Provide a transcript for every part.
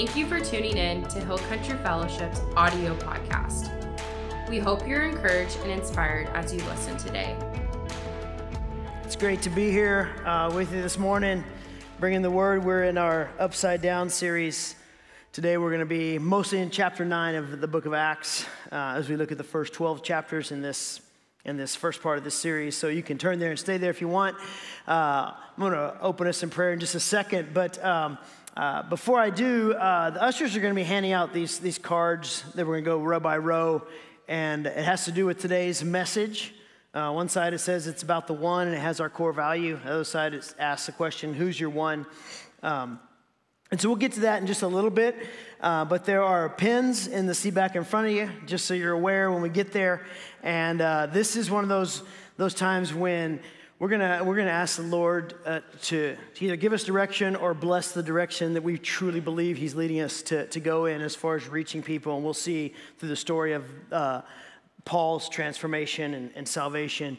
Thank you for tuning in to Hill Country Fellowship's audio podcast. We hope you're encouraged and inspired as you listen today. It's great to be here uh, with you this morning, bringing the word. We're in our Upside Down series. Today we're going to be mostly in chapter 9 of the book of Acts uh, as we look at the first 12 chapters in this in this first part of this series. So you can turn there and stay there if you want. Uh, I'm going to open us in prayer in just a second. But um, uh, before I do, uh, the ushers are going to be handing out these, these cards that we're going to go row by row. And it has to do with today's message. Uh, one side it says it's about the one and it has our core value. The other side it asks the question, who's your one? Um, and so we'll get to that in just a little bit. Uh, but there are pins in the seat back in front of you, just so you're aware when we get there. And uh, this is one of those, those times when we're gonna, we're gonna ask the Lord uh, to, to either give us direction or bless the direction that we truly believe He's leading us to, to go in as far as reaching people. And we'll see through the story of uh, Paul's transformation and, and salvation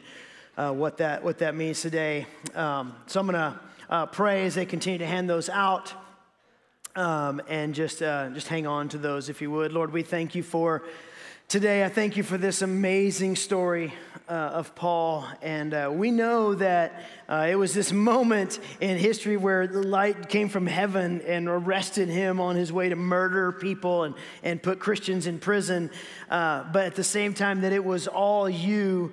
uh, what, that, what that means today. Um, so I'm gonna uh, pray as they continue to hand those out. Um, and just, uh, just hang on to those if you would. Lord, we thank you for today. I thank you for this amazing story uh, of Paul. And uh, we know that uh, it was this moment in history where the light came from heaven and arrested him on his way to murder people and, and put Christians in prison. Uh, but at the same time, that it was all you,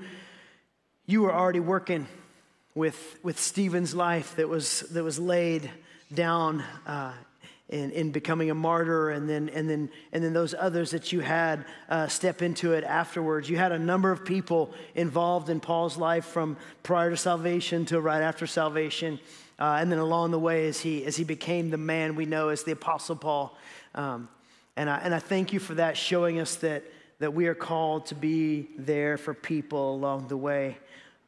you were already working with, with Stephen's life that was, that was laid down in, in becoming a martyr and then, and, then, and then those others that you had uh, step into it afterwards. You had a number of people involved in Paul's life from prior to salvation to right after salvation. Uh, and then along the way as he, as he became the man we know as the Apostle Paul. Um, and, I, and I thank you for that, showing us that, that we are called to be there for people along the way.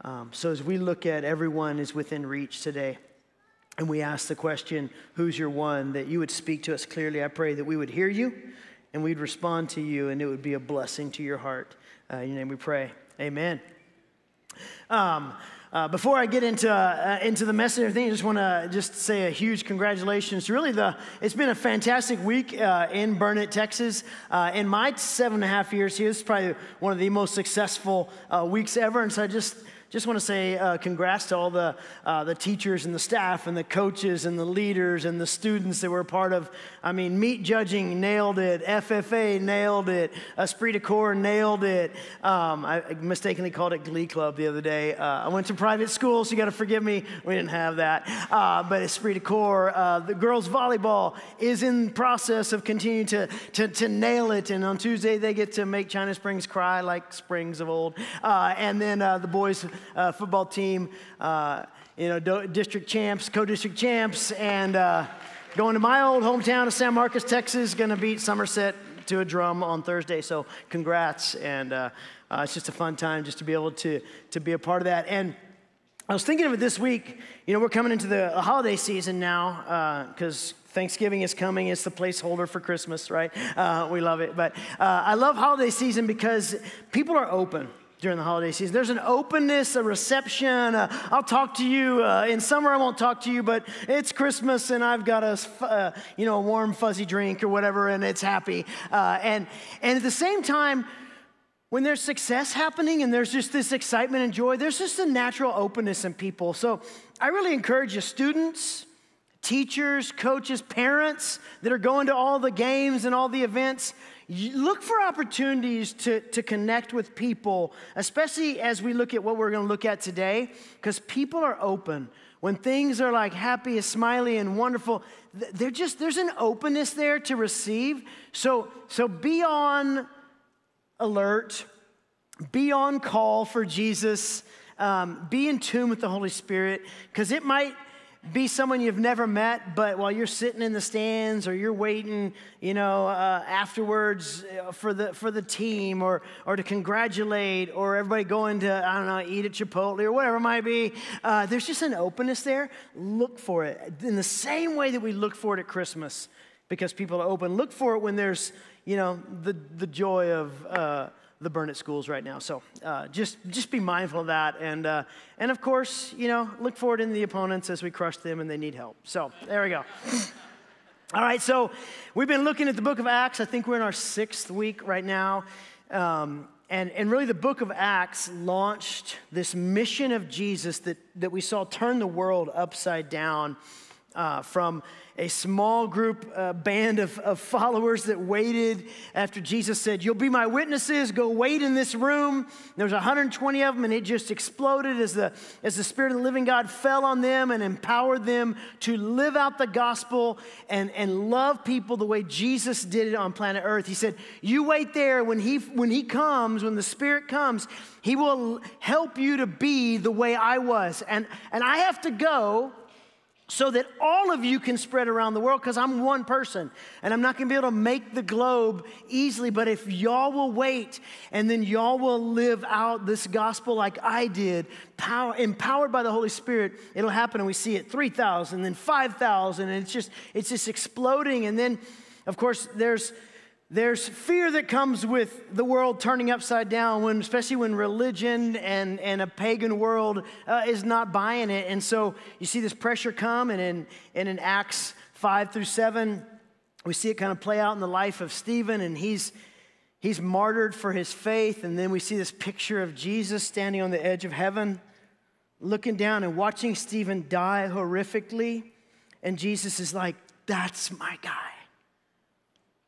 Um, so as we look at everyone is within reach today, and we ask the question, Who's your one? that you would speak to us clearly. I pray that we would hear you and we'd respond to you, and it would be a blessing to your heart. Uh, in your name we pray. Amen. Um, uh, before I get into, uh, into the message and everything, I just want to just say a huge congratulations. Really, the, it's been a fantastic week uh, in Burnet, Texas. Uh, in my seven and a half years here, it's probably one of the most successful uh, weeks ever. And so I just just want to say uh, congrats to all the, uh, the teachers and the staff and the coaches and the leaders and the students that were part of. I mean, meat judging nailed it, FFA nailed it, Esprit de Corps nailed it. Um, I mistakenly called it Glee Club the other day. Uh, I went to private school, so you got to forgive me. We didn't have that. Uh, but Esprit de Corps, uh, the girls' volleyball is in process of continuing to, to, to, nail it. And on Tuesday, they get to make China Springs cry like springs of old. Uh, and then the boys' uh, football team, uh, you know, district champs, co-district champs, and uh, going to my old hometown of San Marcos, Texas, going to beat Somerset to a drum on Thursday. So congrats, and uh, uh, it's just a fun time just to be able to to be a part of that. And I was thinking of it this week. You know, we're coming into the holiday season now because. Uh, Thanksgiving is coming. It's the placeholder for Christmas, right? we love it. But I love holiday season because people are open during the holiday season. There's an openness, a reception. Uh, I'll talk to you uh, in summer. I won't talk to you, but it's Christmas and I've got a uh, you know a warm fuzzy drink or whatever, and it's happy. Uh, and and at the same time, when there's success happening and there's just this excitement and joy, there's just a natural openness in people. So I really encourage you, students. Teachers, coaches, parents that are going to all the games and all the events, look for opportunities to, to connect with people, especially as we look at what we're going to look at today, because people are open. When things are like happy and smiley and wonderful, they're just, there's an openness there to receive. So, so be on alert, be on call for Jesus, um, be in tune with the Holy Spirit, because it might be someone you've never met, but while you're sitting in the stands or you're waiting, you know, uh, afterwards uh, for the for the team or or to congratulate or everybody going to I don't know eat at Chipotle or whatever it might be, uh, there's just an openness there. Look for it in the same way that we look for it at Christmas because people are open. Look for it when there's you know the the joy of uh, the Burnet schools right now. So uh, just just be mindful of that, and uh, and of course, you know, look forward in the opponents as we crush them and they need help. So there we go. All right, so we've been looking at the book of Acts. I think we're in our sixth week right now. Um, and, and really, the book of Acts launched this mission of Jesus that, that we saw turn the world upside down uh, from a small group uh, band of, of followers that waited after Jesus said, You'll be my witnesses, go wait in this room. There was 120 of them, and it just exploded as the, as the Spirit of the living God fell on them and empowered them to live out the gospel and, and love people the way Jesus did it on planet Earth. He said, You wait there when he, when he comes, when the Spirit comes, He will help you to be the way I was. And, and I have to go so that all of you can spread around the world because I'm one person and I'm not going to be able to make the globe easily. But if y'all will wait and then y'all will live out this gospel like I did, power, empowered by the Holy Spirit, it'll happen. And we see it 3,000, then 5,000, and it's just, it's just exploding. And then, of course, there's there's fear that comes with the world turning upside down, when, especially when religion and, and a pagan world uh, is not buying it. And so you see this pressure come, and in, and in Acts 5 through 7, we see it kind of play out in the life of Stephen, and he's, he's martyred for his faith. And then we see this picture of Jesus standing on the edge of heaven, looking down and watching Stephen die horrifically. And Jesus is like, That's my guy.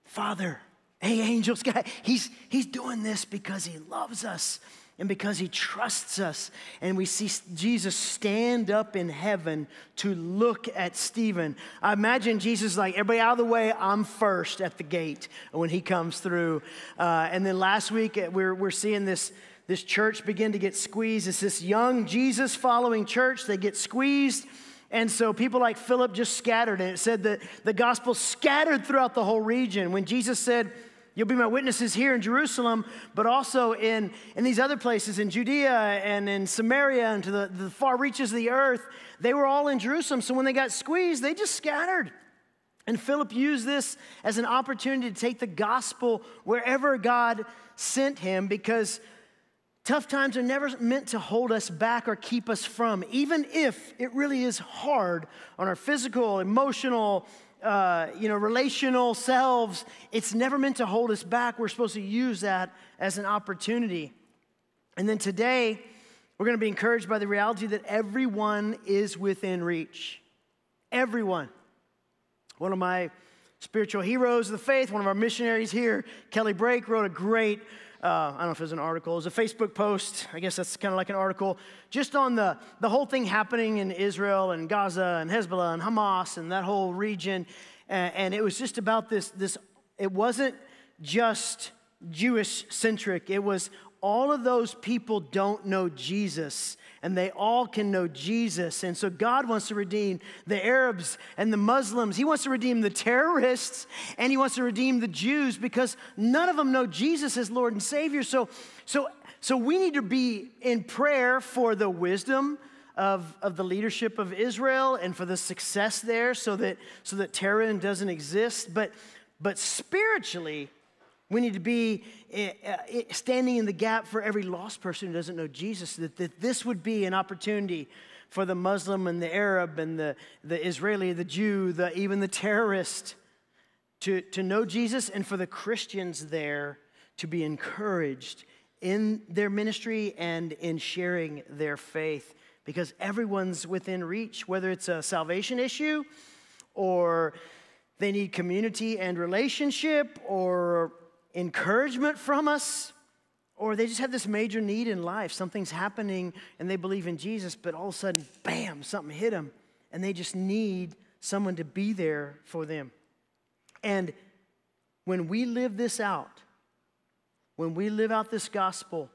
Father, Hey, angels, guy, he's, he's doing this because he loves us and because he trusts us. And we see Jesus stand up in heaven to look at Stephen. I imagine Jesus like, everybody out of the way, I'm first at the gate when he comes through. Uh, and then last week, uh, we're, we're seeing this, this church begin to get squeezed. It's this young Jesus following church, they get squeezed. And so people like Philip just scattered. And it said that the gospel scattered throughout the whole region. When Jesus said, You'll be my witnesses here in Jerusalem, but also in, in these other places, in Judea and in Samaria and to the, the far reaches of the earth. They were all in Jerusalem. So when they got squeezed, they just scattered. And Philip used this as an opportunity to take the gospel wherever God sent him because tough times are never meant to hold us back or keep us from, even if it really is hard on our physical, emotional, uh, you know, relational selves, it's never meant to hold us back. We're supposed to use that as an opportunity. And then today, we're going to be encouraged by the reality that everyone is within reach. Everyone. One of my spiritual heroes of the faith, one of our missionaries here, Kelly Brake, wrote a great uh, I don't know if it was an article, it was a Facebook post. I guess that's kind of like an article, just on the, the whole thing happening in Israel and Gaza and Hezbollah and Hamas and that whole region. And, and it was just about this, this, it wasn't just Jewish centric, it was all of those people don't know Jesus and they all can know Jesus. And so God wants to redeem the Arabs and the Muslims. He wants to redeem the terrorists and he wants to redeem the Jews because none of them know Jesus as Lord and Savior. So, so, so we need to be in prayer for the wisdom of, of the leadership of Israel and for the success there so that, so that terrorism doesn't exist. But, but spiritually, we need to be eh, eh, standing in the gap for every lost person who doesn't know Jesus, that, that this would be an opportunity for the Muslim and the Arab and the, the Israeli, the Jew, the, even the terrorist to, to know Jesus and for the Christians there to be encouraged in their ministry and in sharing their faith. Because everyone's within reach, whether it's a salvation issue or they need community and relationship or encouragement from us, or they just have this major need in life. Something's happening and they believe in Jesus, but all of a sudden, bam, something hit them, and they just need someone to be there for them. And when we live this out, when we live out this gospel,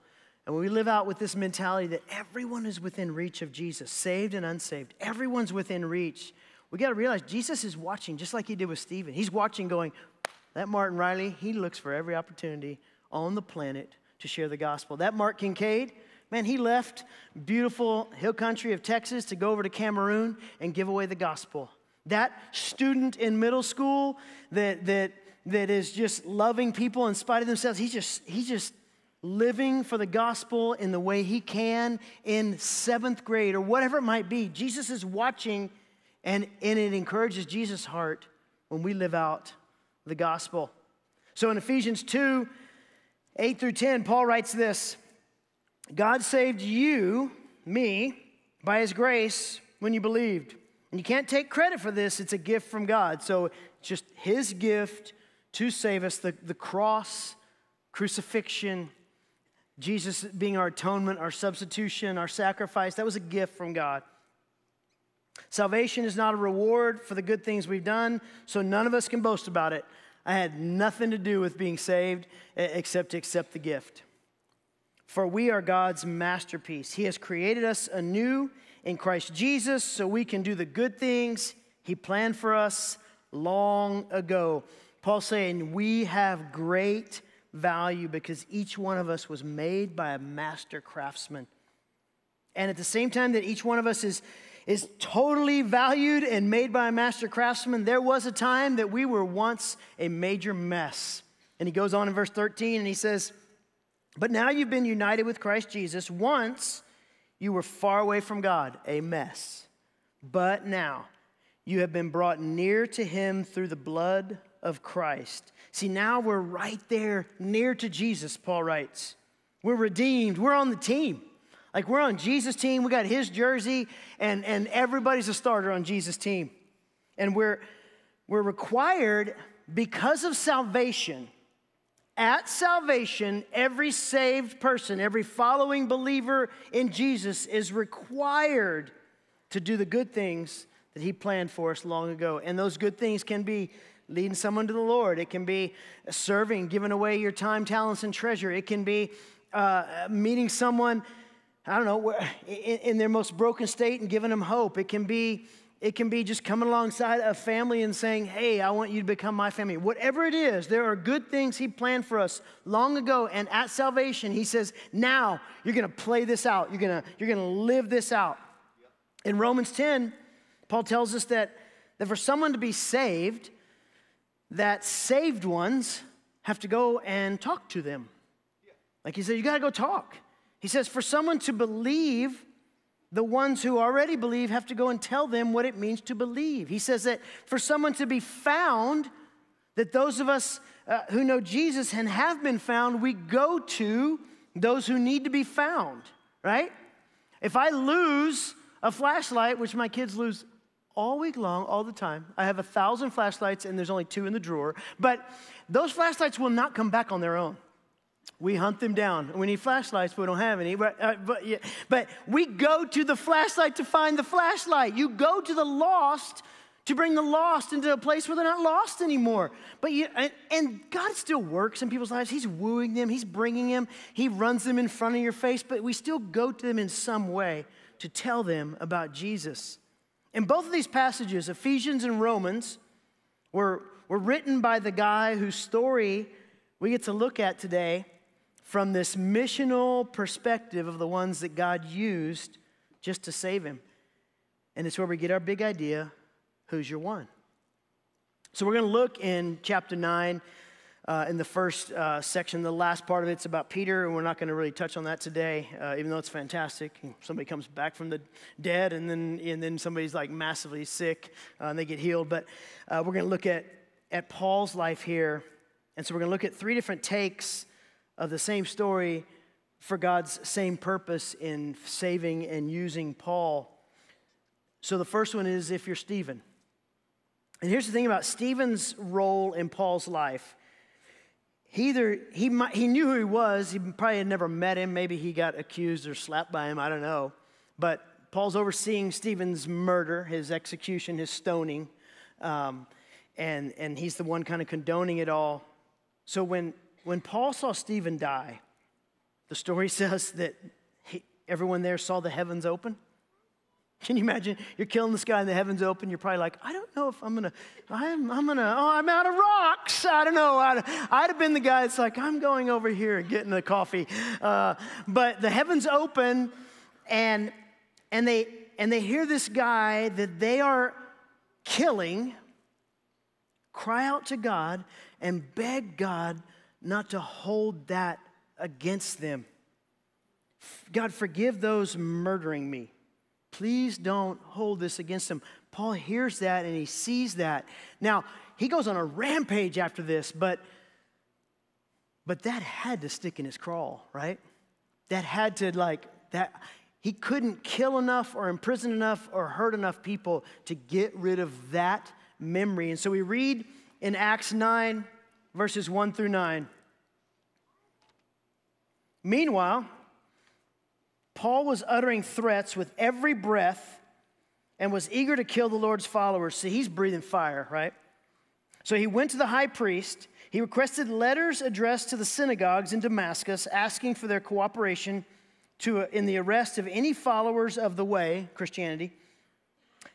and when we live out with this mentality that everyone is within reach of Jesus, saved and unsaved, everyone's within reach, we got to realize Jesus is watching just like he did with Stephen. He's watching, going, that Martin Riley, he looks for every opportunity on the planet to share the gospel. That Mark Kincaid, man, he left beautiful hill country of Texas to go over to Cameroon and give away the gospel. That student in middle school that, that, that is just loving people in spite of themselves, he's just, he's just living for the gospel in the way he can in seventh grade or whatever it might be. Jesus is watching, and, and it encourages Jesus' heart when we live out the gospel. So in Ephesians 2 8 through 10, Paul writes this God saved you, me, by his grace when you believed. And you can't take credit for this, it's a gift from God. So it's just his gift to save us the, the cross, crucifixion, Jesus being our atonement, our substitution, our sacrifice. That was a gift from God. Salvation is not a reward for the good things we've done, so none of us can boast about it. I had nothing to do with being saved except to accept the gift. For we are God's masterpiece. He has created us anew in Christ Jesus so we can do the good things He planned for us long ago. Paul saying, We have great value because each one of us was made by a master craftsman. And at the same time that each one of us is, is totally valued and made by a master craftsman, there was a time that we were once a major mess. And he goes on in verse 13 and he says, But now you've been united with Christ Jesus. Once you were far away from God, a mess. But now you have been brought near to him through the blood of Christ. See, now we're right there near to Jesus, Paul writes. We're redeemed, we're on the team. Like we're on Jesus' team, we got his jersey, and, and everybody's a starter on Jesus' team. And we're, we're required, because of salvation, at salvation, every saved person, every following believer in Jesus is required to do the good things that he planned for us long ago. And those good things can be leading someone to the Lord, it can be serving, giving away your time, talents, and treasure, it can be uh, meeting someone, I don't know, in, their most broken state and giving them hope. It can be it can be just coming alongside a family and saying, Hey, I want you to become my family. Whatever it is, there are good things He planned for us long ago. And at salvation, He says, Now you're going to play this out. You're going you're to live this out. In Romans 10, Paul tells us that, that for someone to be saved, that saved ones have to go and talk to them. Like he said, you got to go talk. He says, for someone to believe, the ones who already believe have to go and tell them what it means to believe. He says that for someone to be found, that those of us uh, who know Jesus and have been found, we go to those who need to be found, right? If I lose a flashlight, which my kids lose all week long, all the time, I have a thousand flashlights and there's only two in the drawer, but those flashlights will not come back on their own. We hunt them down. We need flashlights, but we don't have any. But, uh, but, yeah, but we go to the flashlight to find the flashlight. You go to the lost to bring the lost into a place where they're not lost anymore. But you, and, and God still works in people's lives. He's wooing them, He's bringing them, He runs them in front of your face, but we still go to them in some way to tell them about Jesus. In both of these passages, Ephesians and Romans, were, were written by the guy whose story we get to look at today from this missional perspective of the ones that God used just to save him. And it's where we get our big idea who's your one? So we're going to look in chapter 9. Uh, in the first uh, section, the last part of it's about Peter, and we're not going to really touch on that today, uh, even though it's fantastic. Somebody comes back from the dead, and then and then somebody's like massively sick, uh, and they get healed. But uh, we're going to look at at Paul's life here, and so we're going to look at three different takes of the same story for God's same purpose in saving and using Paul. So the first one is if you're Stephen. And here's the thing about Stephen's role in Paul's life. He either he might, he knew who he was. He probably had never met him. Maybe he got accused or slapped by him. I don't know. But Paul's overseeing Stephen's murder, his execution, his stoning, um, and and he's the one kind of condoning it all. So when when Paul saw Stephen die, the story says that he, everyone there saw the heavens open. Can you imagine? You're killing this guy and the heavens open. You're probably like, I don't know if I'm gonna, I'm, I'm gonna, oh, I'm out of rocks. I don't know. I'd, I'd have been the guy that's like, I'm going over here and getting a coffee. Uh, but the heavens open and, and, they, and they hear this guy that they are killing cry out to God and beg God not to hold that against them. God, forgive those murdering me. Please don't hold this against them. Paul hears that and he sees that. Now, he goes on a rampage after this, but but that had to stick in his crawl, right? That had to like that he couldn't kill enough or imprison enough or hurt enough people to get rid of that memory. And so we read in Acts 9 verses 1 through 9. Meanwhile, Paul was uttering threats with every breath and was eager to kill the Lord's followers. See, he's breathing fire, right? So he went to the high priest. He requested letters addressed to the synagogues in Damascus, asking for their cooperation to, in the arrest of any followers of the way, Christianity,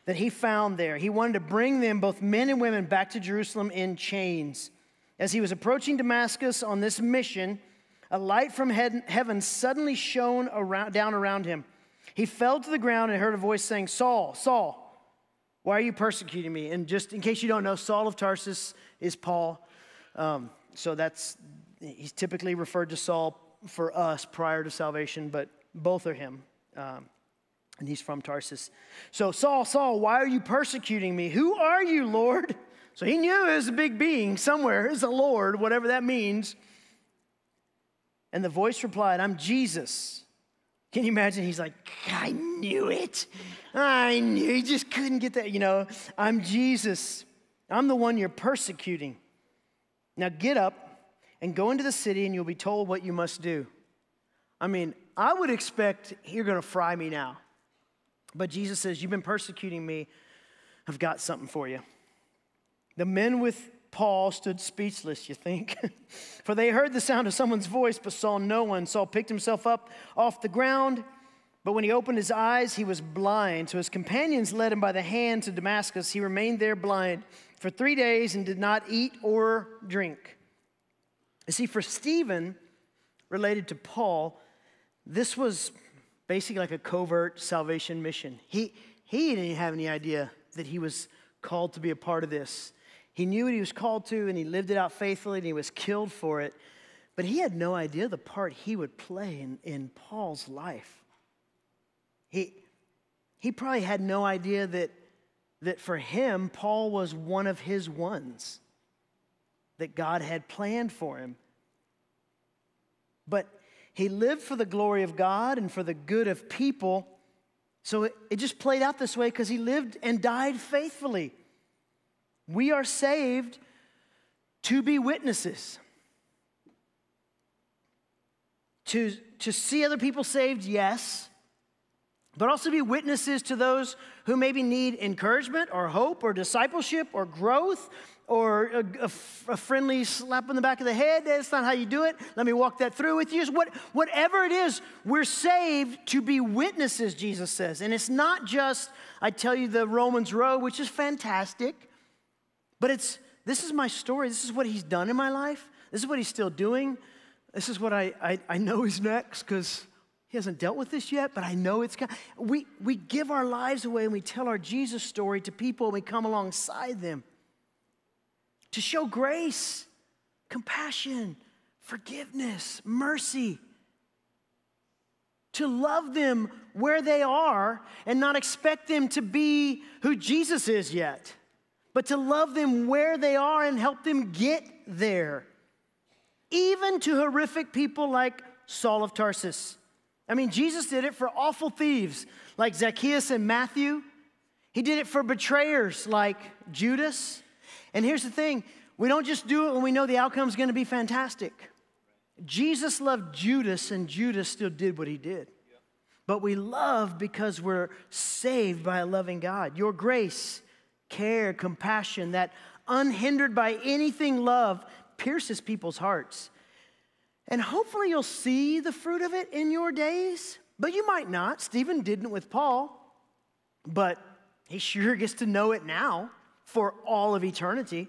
that he found there. He wanted to bring them, both men and women, back to Jerusalem in chains. As he was approaching Damascus on this mission, a light from heaven suddenly shone around, down around him. He fell to the ground and heard a voice saying, Saul, Saul, why are you persecuting me? And just in case you don't know, Saul of Tarsus is Paul. Um, so that's, he's typically referred to Saul for us prior to salvation, but both are him. Um, and he's from Tarsus. So, Saul, Saul, why are you persecuting me? Who are you, Lord? So he knew it was a big being somewhere, is a Lord, whatever that means. And the voice replied, I'm Jesus. Can you imagine? He's like, I knew it. I knew. He just couldn't get that. You know, I'm Jesus. I'm the one you're persecuting. Now get up and go into the city, and you'll be told what you must do. I mean, I would expect you're going to fry me now. But Jesus says, You've been persecuting me. I've got something for you. The men with Paul stood speechless, you think? For they heard the sound of someone's voice but saw no one. Saul picked himself up off the ground, but when he opened his eyes, he was blind. So his companions led him by the hand to Damascus. He remained there blind for three days and did not eat or drink. You see, for Stephen, related to Paul, this was basically like a covert salvation mission. He, he didn't have any idea that he was called to be a part of this. He knew what he was called to and he lived it out faithfully and he was killed for it. But he had no idea the part he would play in, in Paul's life. He, he probably had no idea that, that for him, Paul was one of his ones that God had planned for him. But he lived for the glory of God and for the good of people. So it, it just played out this way because he lived and died faithfully. We are saved to be witnesses. To, to see other people saved, yes, but also be witnesses to those who maybe need encouragement or hope or discipleship or growth or a, a, a, friendly slap on the back of the head. That's not how you do it. Let me walk that through with you. What, whatever it is, we're saved to be witnesses, Jesus says. And it's not just, I tell you, the Romans road, which is fantastic. But it's this is my story. This is what he's done in my life. This is what he's still doing. This is what I, I, I know is next because he hasn't dealt with this yet, but I know it's coming. We, we give our lives away and we tell our Jesus story to people and we come alongside them to show grace, compassion, forgiveness, mercy. To love them where they are and not expect them to be who Jesus is yet but to love them where they are and help them get there. Even to horrific people like Saul of Tarsus. I mean, Jesus did it for awful thieves like Zacchaeus and Matthew. He did it for betrayers like Judas. And here's the thing we don't just do it when we know the outcome is going to be fantastic. Jesus loved Judas, and Judas still did what he did. But we love because we're saved by a loving God. Your grace care, compassion, that unhindered by anything love pierces people's hearts. And hopefully you'll see the fruit of it in your days, but you might not. Stephen didn't with Paul, but he sure gets to know it now for all of eternity.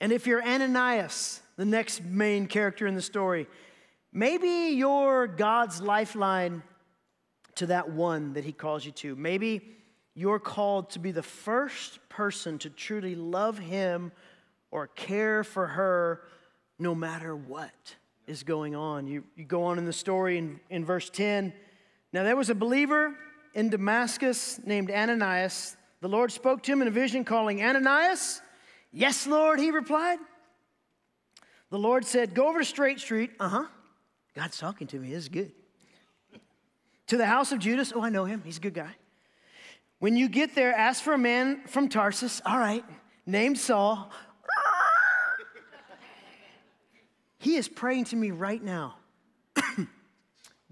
And if you're Ananias, the next main character in the story, maybe you're God's lifeline to that one that he calls you to. Maybe you're called to be the first person to truly love him or care for her no matter what is going on. You, you go on in the story in, in verse 10. Now, there was a believer in Damascus named Ananias. The Lord spoke to him in a vision, calling, Ananias? Yes, Lord, he replied. The Lord said, Go over to Straight Street. Uh huh. God's talking to me. This is good. To the house of Judas. Oh, I know him. He's a good guy. When you get there, ask for a man from Tarsus. All right. Named Saul. he is praying to me right now.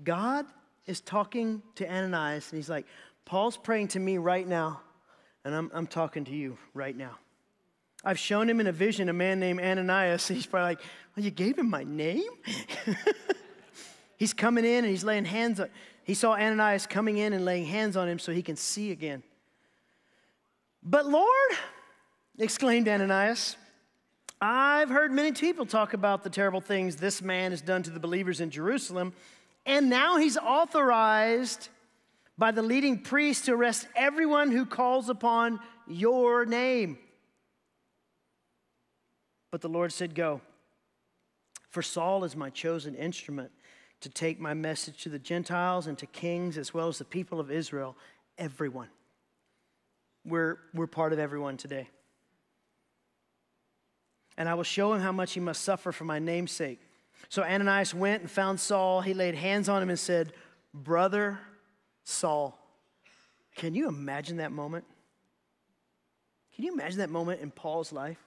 God is talking to Ananias, and he's like, Paul's praying to me right now, and I'm, I'm talking to you right now. I've shown him in a vision a man named Ananias. And he's probably like, Well, you gave him my name? he's coming in and he's laying hands on. He saw Ananias coming in and laying hands on him so he can see again. But Lord, exclaimed Ananias, I've heard many people talk about the terrible things this man has done to the believers in Jerusalem, and now he's authorized by the leading priest to arrest everyone who calls upon your name. But the Lord said, Go. For Saul is my chosen instrument to take my message to the Gentiles and to kings as well as the people of Israel, everyone. We're, we're part of everyone today. And I will show him how much he must suffer for my name's sake. So Ananias went and found Saul. He laid hands on him and said, Brother Saul. Can you imagine that moment? Can you imagine that moment in Paul's life?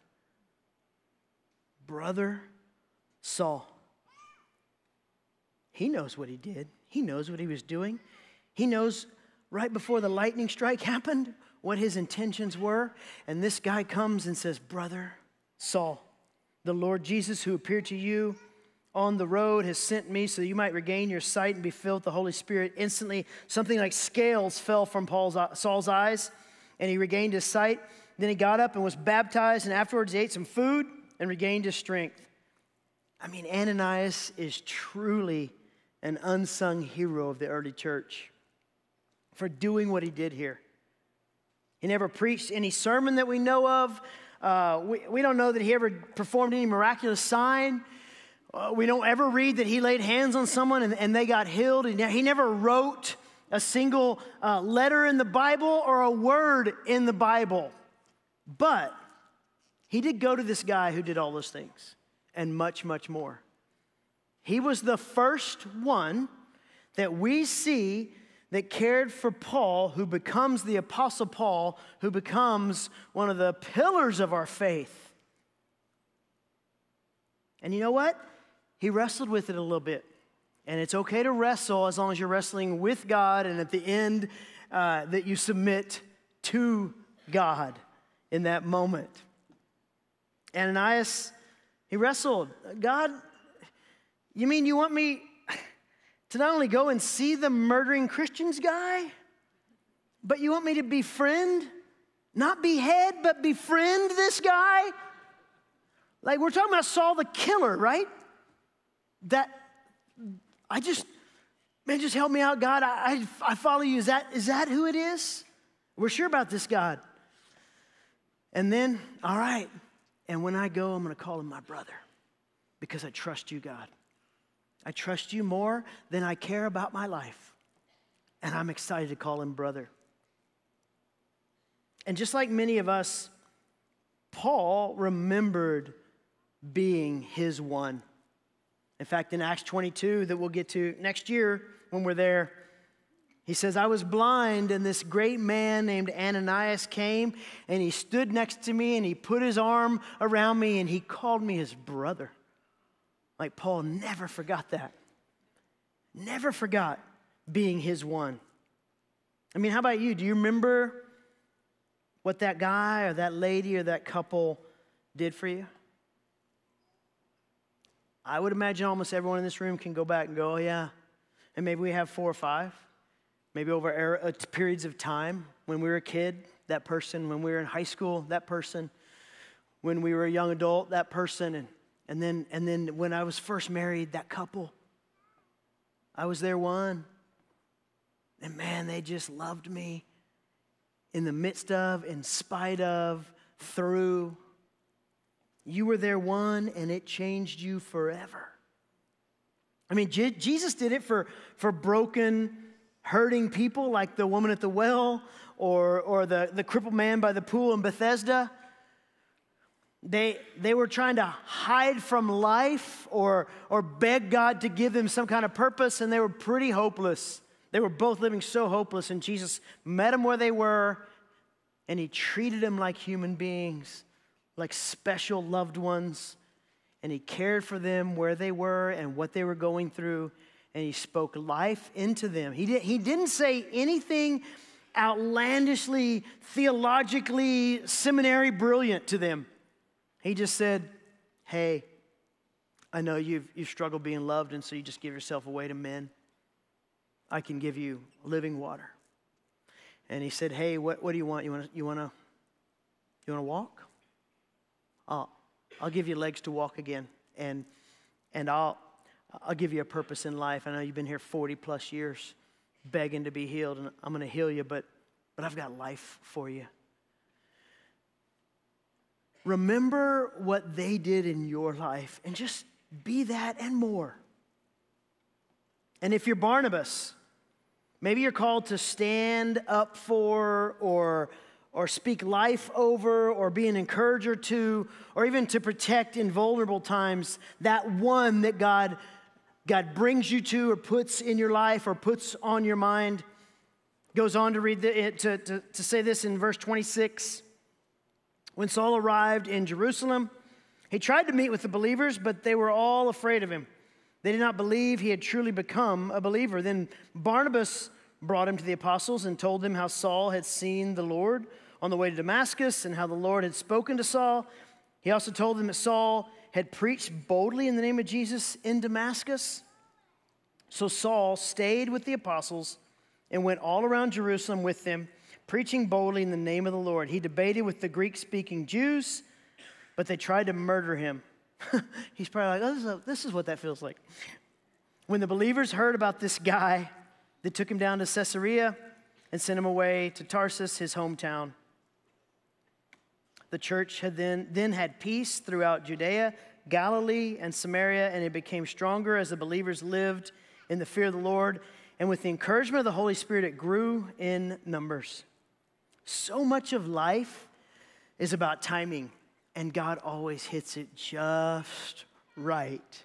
Brother Saul. He knows what he did, he knows what he was doing. He knows right before the lightning strike happened what his intentions were. And this guy comes and says, Brother Saul, the Lord Jesus who appeared to you on the road has sent me so you might regain your sight and be filled with the Holy Spirit. Instantly, something like scales fell from Paul's, Saul's eyes, and he regained his sight. Then he got up and was baptized, and afterwards he ate some food and regained his strength. I mean, Ananias is truly an unsung hero of the early church for doing what he did here. He never preached any sermon that we know of. Uh, we, we don't know that he ever performed any miraculous sign. Uh, we don't ever read that he laid hands on someone and, and they got healed. And he never wrote a single uh, letter in the Bible or a word in the Bible. But he did go to this guy who did all those things and much, much more. He was the first one that we see that cared for Paul, who becomes the Apostle Paul, who becomes one of the pillars of our faith. And you know what? he wrestled with it a little bit. And it's okay to wrestle as long as you're wrestling with God and at the end uh, that you submit to God in that moment. Ananias, he wrestled. God, you mean you want me to not only go and see the murdering Christians guy, but you want me to befriend, not behead, but befriend this guy? Like we're talking about Saul the killer, right? that I just, man, just help me out, God. I, I, I follow you. Is that, is that who it is? We're sure about this, God. And then, all right, and when I go, I'm going to call him my brother because I trust you, God. I trust you more than I care about my life. And I'm excited to call him brother. And just like many of us, Paul remembered being his one. In fact, in Acts 22, that we'll get to next year when we're there, he says, I was blind, and this great man named Ananias came, and he stood next to me, and he put his arm around me, and he called me his brother. Like Paul never forgot that. Never forgot being his one. I mean, how about you? Do you remember what that guy or that lady or that couple did for you? I would imagine almost everyone in this room can go back and go, oh, yeah. And maybe we have four or five. Maybe over era, uh, periods of time when we were a kid, that person. When we were in high school, that person. When we were a young adult, that person. And, and, then, and then when I was first married, that couple. I was their one. And man, they just loved me in the midst of, in spite of, through. You were their one, and it changed you forever. I mean, Je- Jesus did it for, for broken hurting people like the woman at the well or, or the, the crippled man by the pool in Bethesda. They, they were trying to hide from life or, or beg God to give them some kind of purpose, and they were pretty hopeless. They were both living so hopeless, and Jesus met them where they were, and He treated them like human beings, like special loved ones, and He cared for them where they were and what they were going through, and He spoke life into them. He, did, he didn't say anything outlandishly, theologically, seminary brilliant to them. He just said, Hey, I know you've, you've struggled being loved, and so you just give yourself away to men. I can give you living water. And he said, Hey, what, what do you want? You want to you wanna, you wanna walk? I'll, I'll give you legs to walk again, and, and I'll, I'll give you a purpose in life. I know you've been here 40 plus years begging to be healed, and I'm going to heal you, but, but I've got life for you. Remember what they did in your life and just be that and more. And if you're Barnabas, maybe you're called to stand up for or, or speak life over or be an encourager to or even to protect in vulnerable times that one that God, God brings you to or puts in your life or puts on your mind. Goes on to read the, to, to, to say this in verse 26. When Saul arrived in Jerusalem, he tried to meet with the believers, but they were all afraid of him. They did not believe he had truly become a believer. Then Barnabas brought him to the apostles and told them how Saul had seen the Lord on the way to Damascus and how the Lord had spoken to Saul. He also told them that Saul had preached boldly in the name of Jesus in Damascus. So Saul stayed with the apostles and went all around Jerusalem with them preaching boldly in the name of the Lord. He debated with the Greek speaking Jews, but they tried to murder him. He's probably like, oh, this, is a, this is what that feels like. When the believers heard about this guy, they took him down to Caesarea and sent him away to Tarsus, his hometown. The church had then, then had peace throughout Judea, Galilee, and Samaria, and it became stronger as the believers lived in the fear of the Lord. And with the encouragement of the Holy Spirit, it grew in numbers. So much of life is about timing, and God always hits it just right.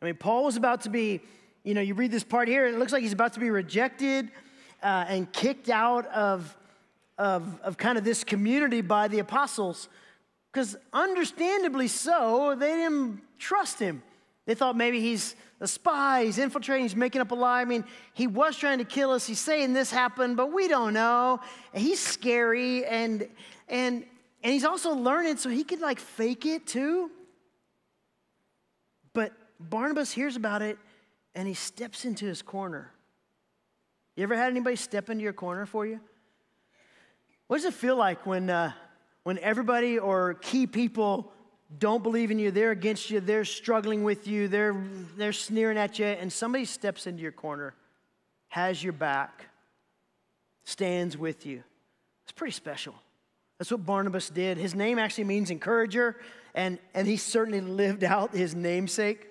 I mean, Paul was about to be, you know, you read this part here, and it looks like he's about to be rejected uh, and kicked out of, of, of kind of this community by the apostles, because understandably so, they didn't trust him. They thought maybe he's a spy, he's infiltrating, he's making up a lie. I mean, he was trying to kill us. He's saying this happened, but we don't know. He's scary and and and he's also learning so he could like fake it too. But Barnabas hears about it and he steps into his corner. You ever had anybody step into your corner for you? What does it feel like when, uh, when everybody or key people don't believe in you, they're against you, they're struggling with you, they're, they're sneering at you, and somebody steps into your corner, has your back, stands with you. It's pretty special. That's what Barnabas did. His name actually means encourager, and, and he certainly lived out his namesake.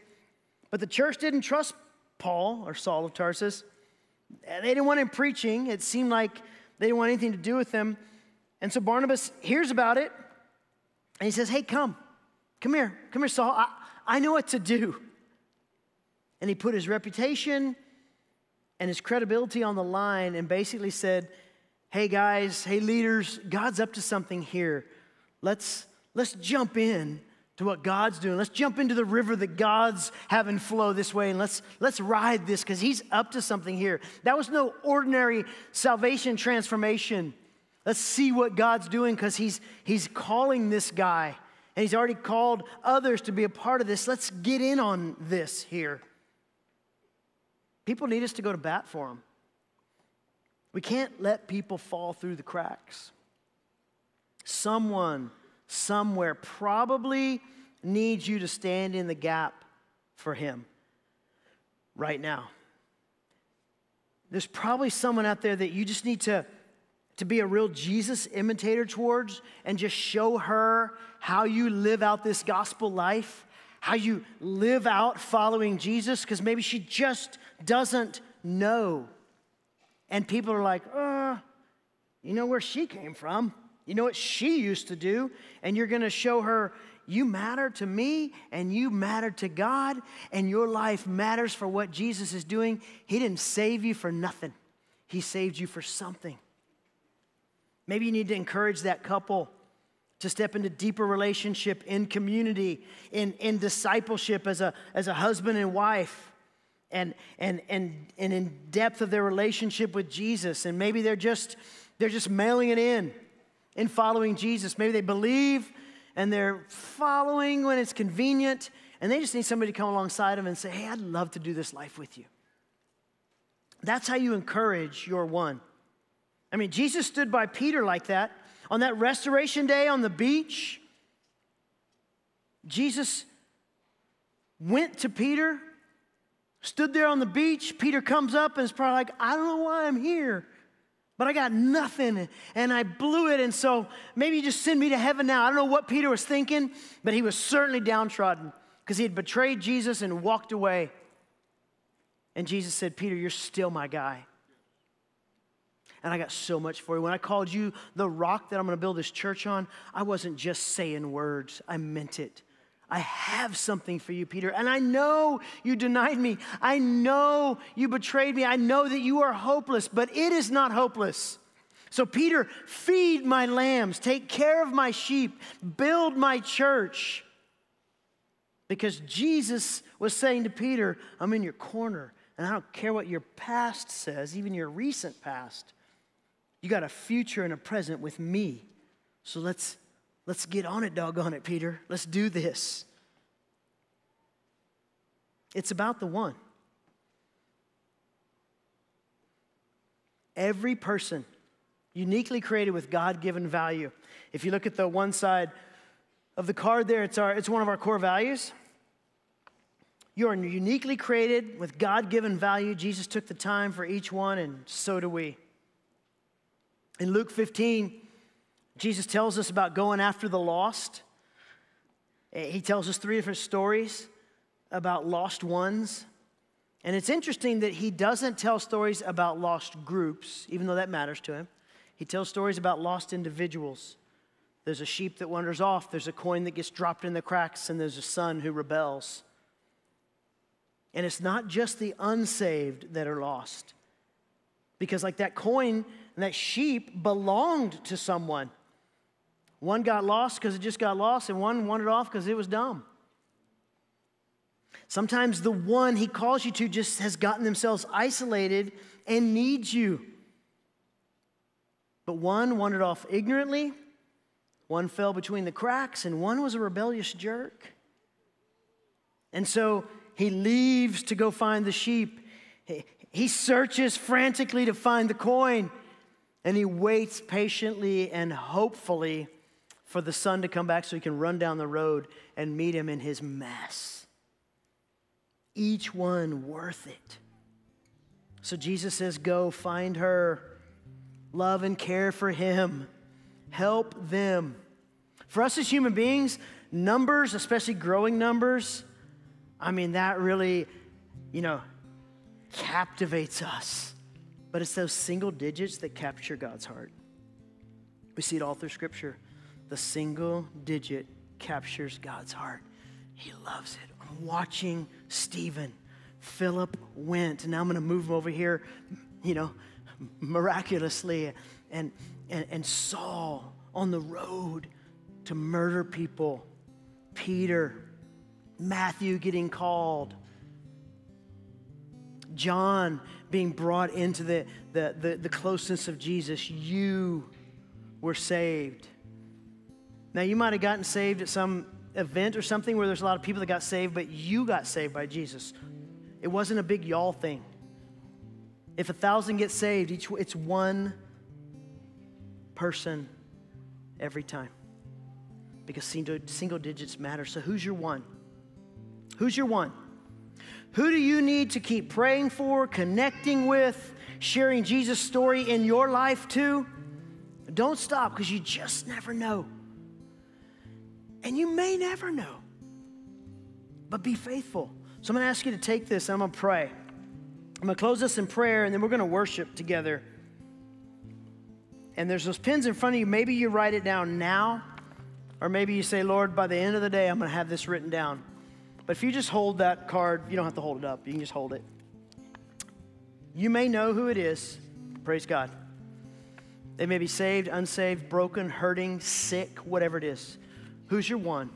But the church didn't trust Paul or Saul of Tarsus. They didn't want him preaching. It seemed like they didn't want anything to do with him. And so Barnabas hears about it, and he says, Hey, come. Come here, come here, Saul. I, I know what to do. And he put his reputation and his credibility on the line and basically said, Hey guys, hey leaders, God's up to something here. Let's, let's jump in to what God's doing. Let's jump into the river that God's having flow this way and let's, let's ride this because He's up to something here. That was no ordinary salvation transformation. Let's see what God's doing because he's, he's calling this guy and he's already called others to be a part of this. Let's get in on this here. People need us to go to bat for them. We can't let people fall through the cracks. Someone, somewhere, probably needs you to stand in the gap for him right now. There's probably someone out there that you just need to to be a real Jesus imitator towards and just show her how you live out this gospel life, how you live out following Jesus, because maybe she just doesn't know. and people are like, uh, you know where she came from? You know what she used to do? And you're going to show her you matter to me and you matter to God and your life matters for what Jesus is doing. He didn't save you for nothing, He saved you for something. Maybe you need to encourage that couple to step into deeper relationship in community, in, in discipleship as a, as a husband and wife, and, and, and, and in depth of their relationship with Jesus. And maybe they're just, they're just mailing it in in following Jesus. Maybe they believe and they're following when it's convenient, and they just need somebody to come alongside them and say, Hey, I'd love to do this life with you. That's how you encourage your one. I mean, Jesus stood by Peter like that. On that restoration day on the beach, Jesus went to Peter, stood there on the beach. Peter comes up and is probably like, I don't know why I'm here but I got nothing and I blew it. And so maybe you just send me to heaven now. I don't know what Peter was thinking, but he was certainly downtrodden because he had betrayed Jesus and walked away. And Jesus said, Peter, you're still my guy. And I got so much for you. When I called you the rock that I'm going to build this church on, I wasn't just saying words, I meant it. I have something for you, Peter. And I know you denied me. I know you betrayed me. I know that you are hopeless, but it is not hopeless. So, Peter, feed my lambs, take care of my sheep, build my church. Because Jesus was saying to Peter, I'm in your corner, and I don't care what your past says, even your recent past. You got a future and a present with me. So let's Let's get on it, doggone it, Peter. Let's do this. It's about the one. Every person uniquely created with God given value. If you look at the one side of the card there, it's, our, it's one of our core values. You are uniquely created with God given value. Jesus took the time for each one, and so do we. In Luke 15, Jesus tells us about going after the lost. Eh, he tells us three different stories about lost ones. And it's interesting that he doesn't tell stories about lost groups, even though that matters to him. He tells stories about lost individuals. There's a sheep that wanders off, there's a coin that gets dropped in the cracks, and there's a son who rebels. And it's not just the unsaved that are lost. Because, like that coin and that sheep belonged to someone. One got lost because it just got lost, and one wandered off because it was dumb. Sometimes the one he calls you to just has gotten themselves isolated and needs you. But one wandered off ignorantly, one fell between the cracks, and one was a rebellious jerk. And so he leaves to go find the sheep. He searches frantically to find the coin, and he waits patiently and hopefully for the son to come back so he can run down the road and meet him in his mess. Each one worth it. So Jesus says, Go find her, love and care for him, help them. For us as human beings, numbers, especially growing numbers, I mean, that really, you know, captivates us. But it's those single digits that capture God's heart. We see it all through Scripture the single digit captures God's heart. He loves it. I'm watching Stephen. Philip went, and now I'm going to move him over here, you know, miraculously, and, and, and Saul on the road to murder people. Peter, Matthew getting called. John being brought into the, the, the, the closeness of Jesus. You were saved. Now, you might have gotten saved at some event or something where there's a lot of people that got saved, but you got saved by Jesus. It wasn't a big y'all thing. If a thousand get saved, each, it's one person every time because single, single digits matter. So, who's your one? Who's your one? Who do you need to keep praying for, connecting with, sharing Jesus' story in your life too? Don't stop because you just never know. And you may never know. But be faithful. So I'm going to ask you to take this and I'm going to pray. I'm going to close this in prayer and then we're going to worship together. And there's those pins in front of you. Maybe you write it down now, or maybe you say, Lord, by the end of the day, I'm going to have this written down. But if you just hold that card, you don't have to hold it up, you can just hold it. You may know who it is. Praise God. They may be saved, unsaved, broken, hurting, sick, whatever it is. Who's your one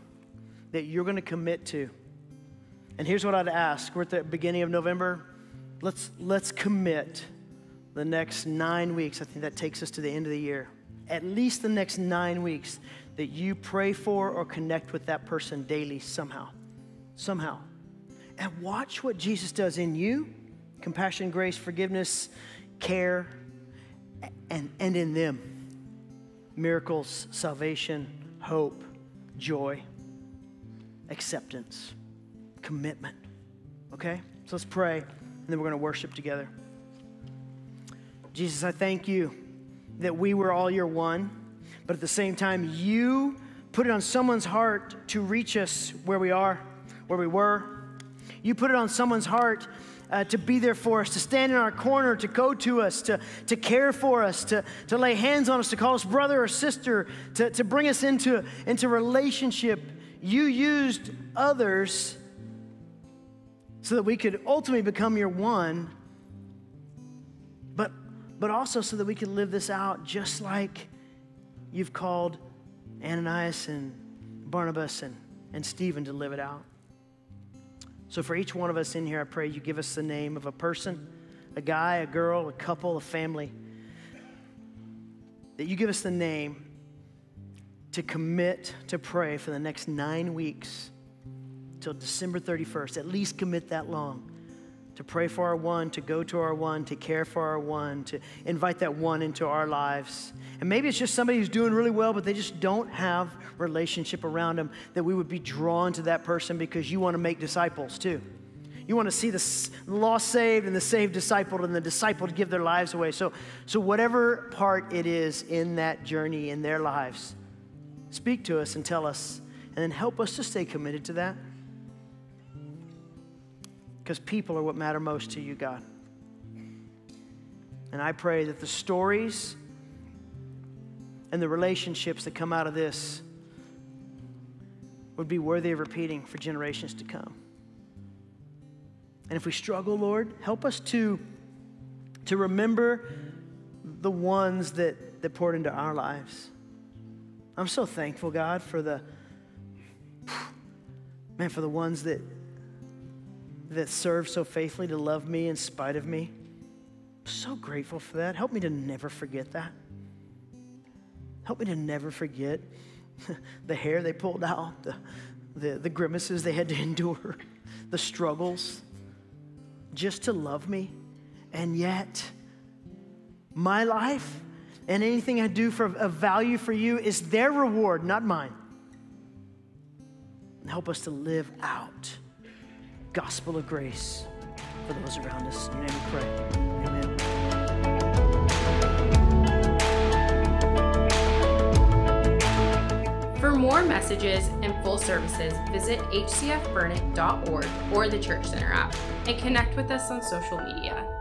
that you're going to commit to? And here's what I'd ask. We're at the beginning of November. Let's, let's commit the next nine weeks. I think that takes us to the end of the year. At least the next nine weeks that you pray for or connect with that person daily somehow. Somehow. And watch what Jesus does in you compassion, grace, forgiveness, care, and, and in them miracles, salvation, hope, joy, acceptance, commitment. Okay? So let's pray, and then we're going to worship together. Jesus, I thank you that we were all your one, but at the same time, you put it on someone's heart to reach us where we are, where we were. You put it on someone's heart uh, to be there for us, to stand in our corner, to go to us, to, to care for us, to, to lay hands on us, to call us brother or sister, to, to bring us into, into relationship. You used others so that we could ultimately become your one, but, but also so that we could live this out just like you've called Ananias and Barnabas and, and Stephen to live it out. So, for each one of us in here, I pray you give us the name of a person, a guy, a girl, a couple, a family. That you give us the name to commit to pray for the next nine weeks till December 31st. At least commit that long to pray for our one, to go to our one, to care for our one, to invite that one into our lives. And maybe it's just somebody who's doing really well, but they just don't have relationship around them, that we would be drawn to that person because you want to make disciples too. You want to see the lost saved and the saved discipled and the discipled give their lives away. So, so whatever part it is in that journey in their lives, speak to us and tell us, and then help us to stay committed to that because people are what matter most to you, God. And I pray that the stories and the relationships that come out of this would be worthy of repeating for generations to come. And if we struggle, Lord, help us to, to remember the ones that, that poured into our lives. I'm so thankful, God, for the man, for the ones that that served so faithfully to love me in spite of me. I'm so grateful for that. Help me to never forget that. Help me to never forget the hair they pulled out, the, the, the grimaces they had to endure, the struggles, just to love me. And yet, my life and anything I do for of value for you is their reward, not mine. Help us to live out gospel of grace for those around us. In your name we pray. Amen. For more messages and full services, visit hcfburnet.org or the Church Center app and connect with us on social media.